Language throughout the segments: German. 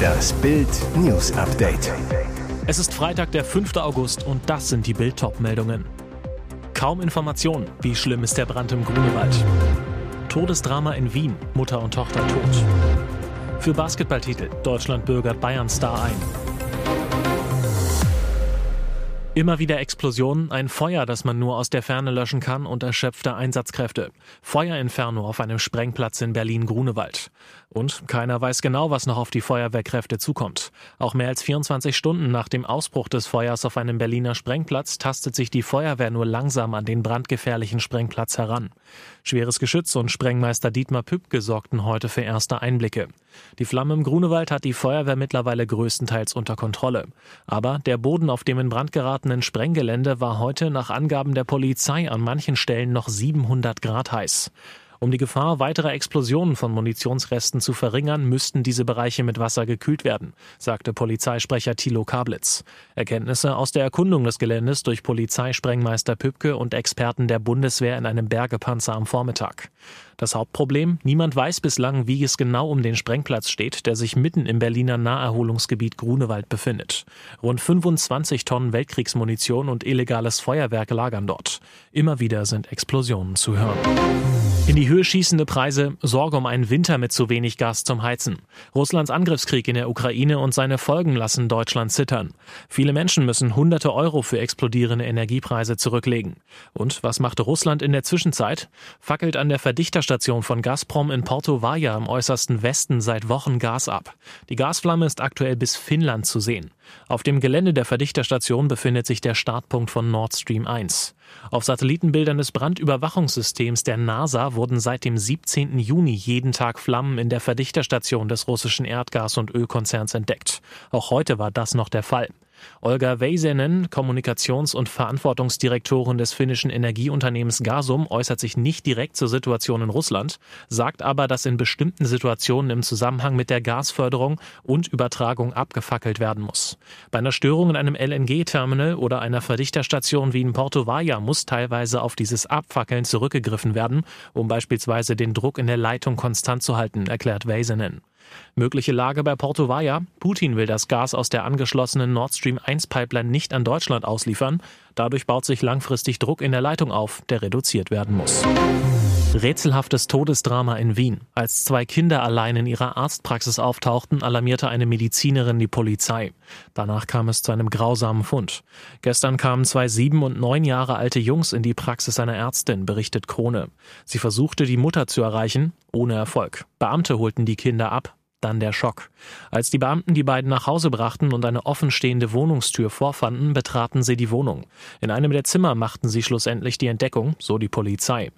Das Bild News Update. Es ist Freitag, der 5. August und das sind die Bild meldungen Kaum Information, wie schlimm ist der Brand im Grunewald. Todesdrama in Wien, Mutter und Tochter tot. Für Basketballtitel, Deutschland bürgert Bayern Star ein. Immer wieder Explosionen, ein Feuer, das man nur aus der Ferne löschen kann und erschöpfte Einsatzkräfte. Feuerinferno auf einem Sprengplatz in Berlin-Grunewald. Und keiner weiß genau, was noch auf die Feuerwehrkräfte zukommt. Auch mehr als 24 Stunden nach dem Ausbruch des Feuers auf einem Berliner Sprengplatz tastet sich die Feuerwehr nur langsam an den brandgefährlichen Sprengplatz heran. Schweres Geschütz und Sprengmeister Dietmar Pübke sorgten heute für erste Einblicke. Die Flamme im Grunewald hat die Feuerwehr mittlerweile größtenteils unter Kontrolle. Aber der Boden auf dem in Brand geratenen Sprenggelände war heute nach Angaben der Polizei an manchen Stellen noch 700 Grad heiß. Um die Gefahr weiterer Explosionen von Munitionsresten zu verringern, müssten diese Bereiche mit Wasser gekühlt werden, sagte Polizeisprecher Thilo Kablitz. Erkenntnisse aus der Erkundung des Geländes durch Polizeisprengmeister Pübke und Experten der Bundeswehr in einem Bergepanzer am Vormittag. Das Hauptproblem, niemand weiß bislang, wie es genau um den Sprengplatz steht, der sich mitten im Berliner Naherholungsgebiet Grunewald befindet. Rund 25 Tonnen Weltkriegsmunition und illegales Feuerwerk lagern dort. Immer wieder sind Explosionen zu hören. In die Höhe schießende Preise, Sorge um einen Winter mit zu wenig Gas zum Heizen. Russlands Angriffskrieg in der Ukraine und seine Folgen lassen Deutschland zittern. Viele Menschen müssen hunderte Euro für explodierende Energiepreise zurücklegen. Und was machte Russland in der Zwischenzeit? Fackelt an der Verdichterstation von Gazprom in Porto Vaja im äußersten Westen seit Wochen Gas ab. Die Gasflamme ist aktuell bis Finnland zu sehen. Auf dem Gelände der Verdichterstation befindet sich der Startpunkt von Nord Stream 1. Auf Satellitenbildern des Brandüberwachungssystems der NASA wurden seit dem 17. Juni jeden Tag Flammen in der Verdichterstation des russischen Erdgas- und Ölkonzerns entdeckt. Auch heute war das noch der Fall. Olga Väisänen, Kommunikations- und Verantwortungsdirektorin des finnischen Energieunternehmens Gasum, äußert sich nicht direkt zur Situation in Russland, sagt aber, dass in bestimmten Situationen im Zusammenhang mit der Gasförderung und Übertragung abgefackelt werden muss. Bei einer Störung in einem LNG-Terminal oder einer Verdichterstation wie in Porto Valle muss teilweise auf dieses Abfackeln zurückgegriffen werden, um beispielsweise den Druck in der Leitung konstant zu halten, erklärt Väisänen. Mögliche Lage bei Porto Valle. Putin will das Gas aus der angeschlossenen Nord Stream 1 Pipeline nicht an Deutschland ausliefern. Dadurch baut sich langfristig Druck in der Leitung auf, der reduziert werden muss. Rätselhaftes Todesdrama in Wien. Als zwei Kinder allein in ihrer Arztpraxis auftauchten, alarmierte eine Medizinerin die Polizei. Danach kam es zu einem grausamen Fund. Gestern kamen zwei sieben und neun Jahre alte Jungs in die Praxis einer Ärztin, berichtet Krone. Sie versuchte, die Mutter zu erreichen, ohne Erfolg. Beamte holten die Kinder ab, dann der Schock. Als die Beamten die beiden nach Hause brachten und eine offenstehende Wohnungstür vorfanden, betraten sie die Wohnung. In einem der Zimmer machten sie schlussendlich die Entdeckung, so die Polizei.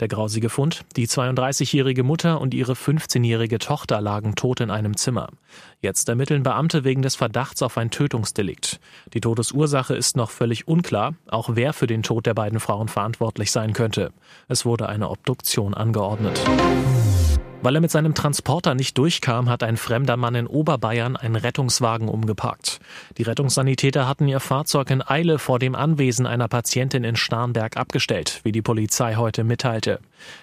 Der grausige Fund, die 32-jährige Mutter und ihre 15-jährige Tochter lagen tot in einem Zimmer. Jetzt ermitteln Beamte wegen des Verdachts auf ein Tötungsdelikt. Die Todesursache ist noch völlig unklar, auch wer für den Tod der beiden Frauen verantwortlich sein könnte. Es wurde eine Obduktion angeordnet. Weil er mit seinem Transporter nicht durchkam, hat ein fremder Mann in Oberbayern einen Rettungswagen umgeparkt. Die Rettungssanitäter hatten ihr Fahrzeug in Eile vor dem Anwesen einer Patientin in Starnberg abgestellt, wie die Polizei heute mitteilte.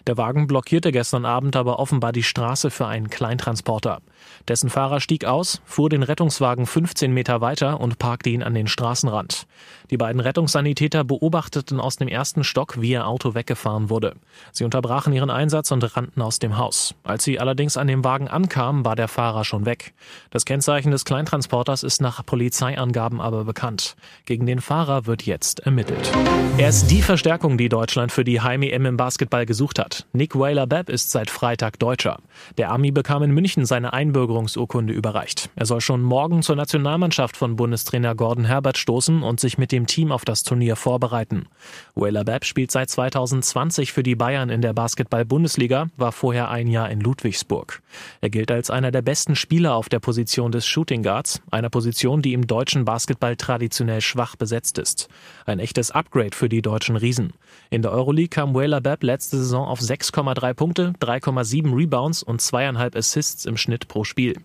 Der Wagen blockierte gestern Abend aber offenbar die Straße für einen Kleintransporter. Dessen Fahrer stieg aus, fuhr den Rettungswagen 15 Meter weiter und parkte ihn an den Straßenrand. Die beiden Rettungssanitäter beobachteten aus dem ersten Stock, wie ihr Auto weggefahren wurde. Sie unterbrachen ihren Einsatz und rannten aus dem Haus. Als sie allerdings an dem Wagen ankamen, war der Fahrer schon weg. Das Kennzeichen des Kleintransporters ist nach Polizeiangaben aber bekannt. Gegen den Fahrer wird jetzt ermittelt. Er ist die Verstärkung, die Deutschland für die Heim-EM im Basketball gesucht hat. Nick Whaler-Bepp ist seit Freitag Deutscher. Der Ami bekam in München seine Einbürgerungsurkunde überreicht. Er soll schon morgen zur Nationalmannschaft von Bundestrainer Gordon Herbert stoßen und sich mit dem Team auf das Turnier vorbereiten. Whaler-Bepp spielt seit 2020 für die Bayern in der Basketball-Bundesliga, war vorher ein Jahr in Ludwigsburg. Er gilt als einer der besten Spieler auf der Position des Shooting Guards, einer Position, die im deutschen Basketball traditionell schwach besetzt ist. Ein echtes Upgrade für die deutschen Riesen. In der Euroleague kam Whaler Bepp letzte Saison auf 6,3 Punkte, 3,7 Rebounds und zweieinhalb Assists im Schnitt pro Spiel.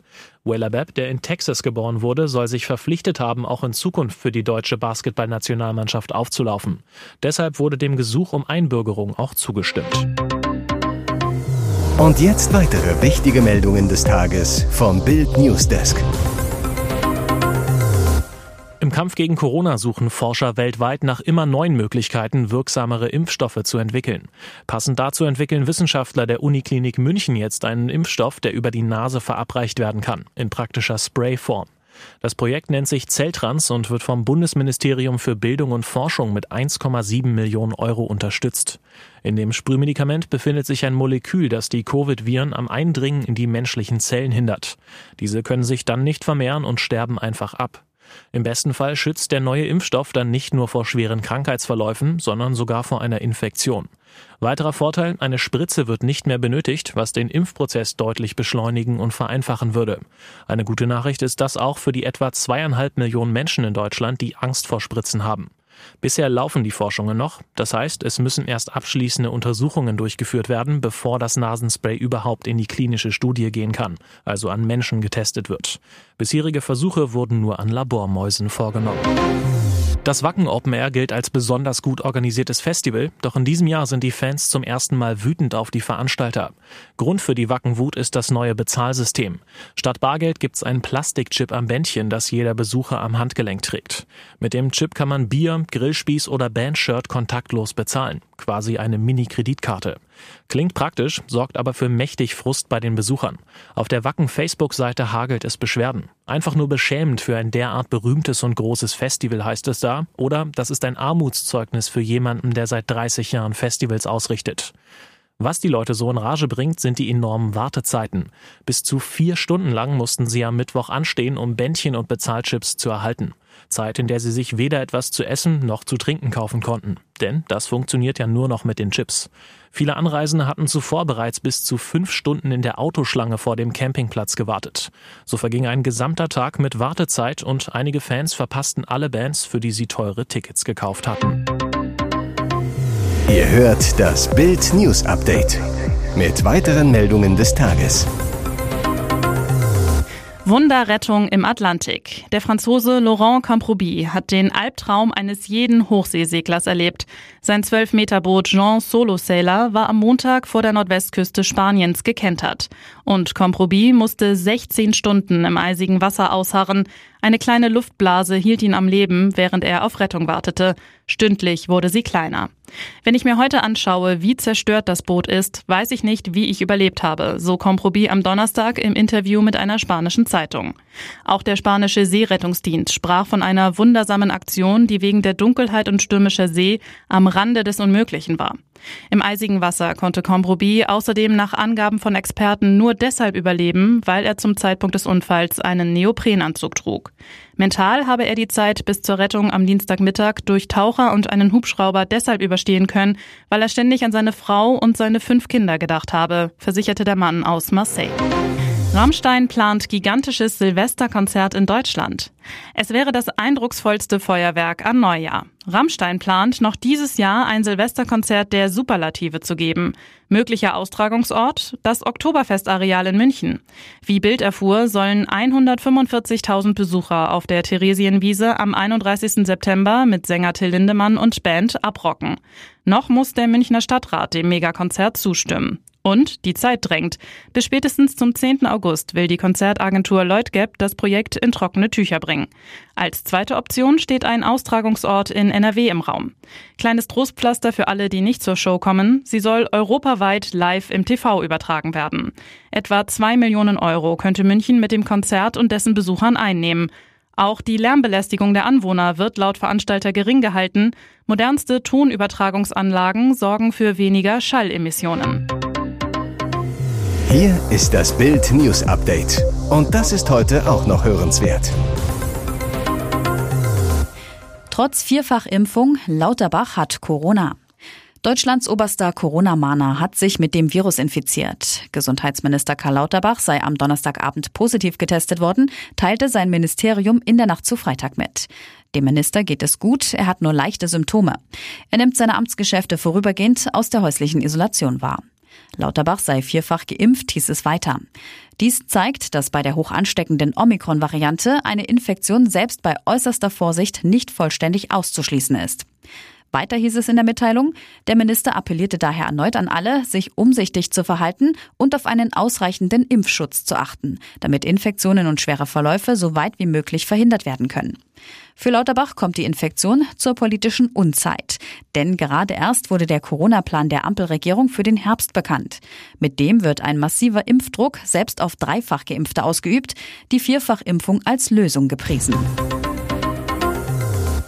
Whaler Bepp, der in Texas geboren wurde, soll sich verpflichtet haben, auch in Zukunft für die deutsche Basketballnationalmannschaft aufzulaufen. Deshalb wurde dem Gesuch um Einbürgerung auch zugestimmt. Und jetzt weitere wichtige Meldungen des Tages vom Bild Newsdesk. Im Kampf gegen Corona suchen Forscher weltweit nach immer neuen Möglichkeiten, wirksamere Impfstoffe zu entwickeln. Passend dazu entwickeln Wissenschaftler der Uniklinik München jetzt einen Impfstoff, der über die Nase verabreicht werden kann, in praktischer Sprayform. Das Projekt nennt sich Zelltrans und wird vom Bundesministerium für Bildung und Forschung mit 1,7 Millionen Euro unterstützt. In dem Sprühmedikament befindet sich ein Molekül, das die Covid-Viren am Eindringen in die menschlichen Zellen hindert. Diese können sich dann nicht vermehren und sterben einfach ab. Im besten Fall schützt der neue Impfstoff dann nicht nur vor schweren Krankheitsverläufen, sondern sogar vor einer Infektion. Weiterer Vorteil, eine Spritze wird nicht mehr benötigt, was den Impfprozess deutlich beschleunigen und vereinfachen würde. Eine gute Nachricht ist das auch für die etwa zweieinhalb Millionen Menschen in Deutschland, die Angst vor Spritzen haben. Bisher laufen die Forschungen noch, das heißt, es müssen erst abschließende Untersuchungen durchgeführt werden, bevor das Nasenspray überhaupt in die klinische Studie gehen kann, also an Menschen getestet wird. Bisherige Versuche wurden nur an Labormäusen vorgenommen. Das Wacken Open Air gilt als besonders gut organisiertes Festival, doch in diesem Jahr sind die Fans zum ersten Mal wütend auf die Veranstalter. Grund für die Wackenwut ist das neue Bezahlsystem. Statt Bargeld gibt's einen Plastikchip am Bändchen, das jeder Besucher am Handgelenk trägt. Mit dem Chip kann man Bier, Grillspieß oder Bandshirt kontaktlos bezahlen. Quasi eine Mini-Kreditkarte. Klingt praktisch, sorgt aber für mächtig Frust bei den Besuchern. Auf der Wacken Facebook-Seite hagelt es Beschwerden. Einfach nur beschämend für ein derart berühmtes und großes Festival heißt es da. Oder das ist ein Armutszeugnis für jemanden, der seit 30 Jahren Festivals ausrichtet. Was die Leute so in Rage bringt, sind die enormen Wartezeiten. Bis zu vier Stunden lang mussten sie am Mittwoch anstehen, um Bändchen und Bezahlchips zu erhalten. Zeit, in der sie sich weder etwas zu essen noch zu trinken kaufen konnten. Denn das funktioniert ja nur noch mit den Chips. Viele Anreisende hatten zuvor bereits bis zu fünf Stunden in der Autoschlange vor dem Campingplatz gewartet. So verging ein gesamter Tag mit Wartezeit und einige Fans verpassten alle Bands, für die sie teure Tickets gekauft hatten. Ihr hört das Bild News Update mit weiteren Meldungen des Tages. Wunderrettung im Atlantik. Der Franzose Laurent Camprobi hat den Albtraum eines jeden Hochseeseglers erlebt. Sein 12-Meter-Boot Jean Solo Sailor war am Montag vor der Nordwestküste Spaniens gekentert. Und Camprobi musste 16 Stunden im eisigen Wasser ausharren. Eine kleine Luftblase hielt ihn am Leben, während er auf Rettung wartete. Stündlich wurde sie kleiner. Wenn ich mir heute anschaue, wie zerstört das Boot ist, weiß ich nicht, wie ich überlebt habe, so Comprobi am Donnerstag im Interview mit einer spanischen Zeitung. Auch der spanische Seerettungsdienst sprach von einer wundersamen Aktion, die wegen der Dunkelheit und stürmischer See am Rande des Unmöglichen war. Im eisigen Wasser konnte Combrobi außerdem nach Angaben von Experten nur deshalb überleben, weil er zum Zeitpunkt des Unfalls einen Neoprenanzug trug. Mental habe er die Zeit bis zur Rettung am Dienstagmittag durch Taucher und einen Hubschrauber deshalb überstehen können, weil er ständig an seine Frau und seine fünf Kinder gedacht habe, versicherte der Mann aus Marseille. Rammstein plant gigantisches Silvesterkonzert in Deutschland. Es wäre das eindrucksvollste Feuerwerk an Neujahr. Rammstein plant, noch dieses Jahr ein Silvesterkonzert der Superlative zu geben. Möglicher Austragungsort? Das Oktoberfestareal in München. Wie Bild erfuhr, sollen 145.000 Besucher auf der Theresienwiese am 31. September mit Sänger Till Lindemann und Band abrocken. Noch muss der Münchner Stadtrat dem Megakonzert zustimmen. Und die Zeit drängt. Bis spätestens zum 10. August will die Konzertagentur Lloyd Gap das Projekt in trockene Tücher bringen. Als zweite Option steht ein Austragungsort in NRW im Raum. Kleines Trostpflaster für alle, die nicht zur Show kommen. Sie soll europaweit live im TV übertragen werden. Etwa zwei Millionen Euro könnte München mit dem Konzert und dessen Besuchern einnehmen. Auch die Lärmbelästigung der Anwohner wird laut Veranstalter gering gehalten. Modernste Tonübertragungsanlagen sorgen für weniger Schallemissionen. Hier ist das Bild News Update. Und das ist heute auch noch hörenswert. Trotz Vierfachimpfung, Lauterbach hat Corona. Deutschlands oberster Corona-Mahner hat sich mit dem Virus infiziert. Gesundheitsminister Karl Lauterbach sei am Donnerstagabend positiv getestet worden, teilte sein Ministerium in der Nacht zu Freitag mit. Dem Minister geht es gut, er hat nur leichte Symptome. Er nimmt seine Amtsgeschäfte vorübergehend aus der häuslichen Isolation wahr. Lauterbach sei vierfach geimpft, hieß es weiter. Dies zeigt, dass bei der hoch ansteckenden Omikron-Variante eine Infektion selbst bei äußerster Vorsicht nicht vollständig auszuschließen ist. Weiter hieß es in der Mitteilung, der Minister appellierte daher erneut an alle, sich umsichtig zu verhalten und auf einen ausreichenden Impfschutz zu achten, damit Infektionen und schwere Verläufe so weit wie möglich verhindert werden können. Für Lauterbach kommt die Infektion zur politischen Unzeit. Denn gerade erst wurde der Corona-Plan der Ampelregierung für den Herbst bekannt. Mit dem wird ein massiver Impfdruck selbst auf dreifach Geimpfte ausgeübt, die Vierfachimpfung als Lösung gepriesen.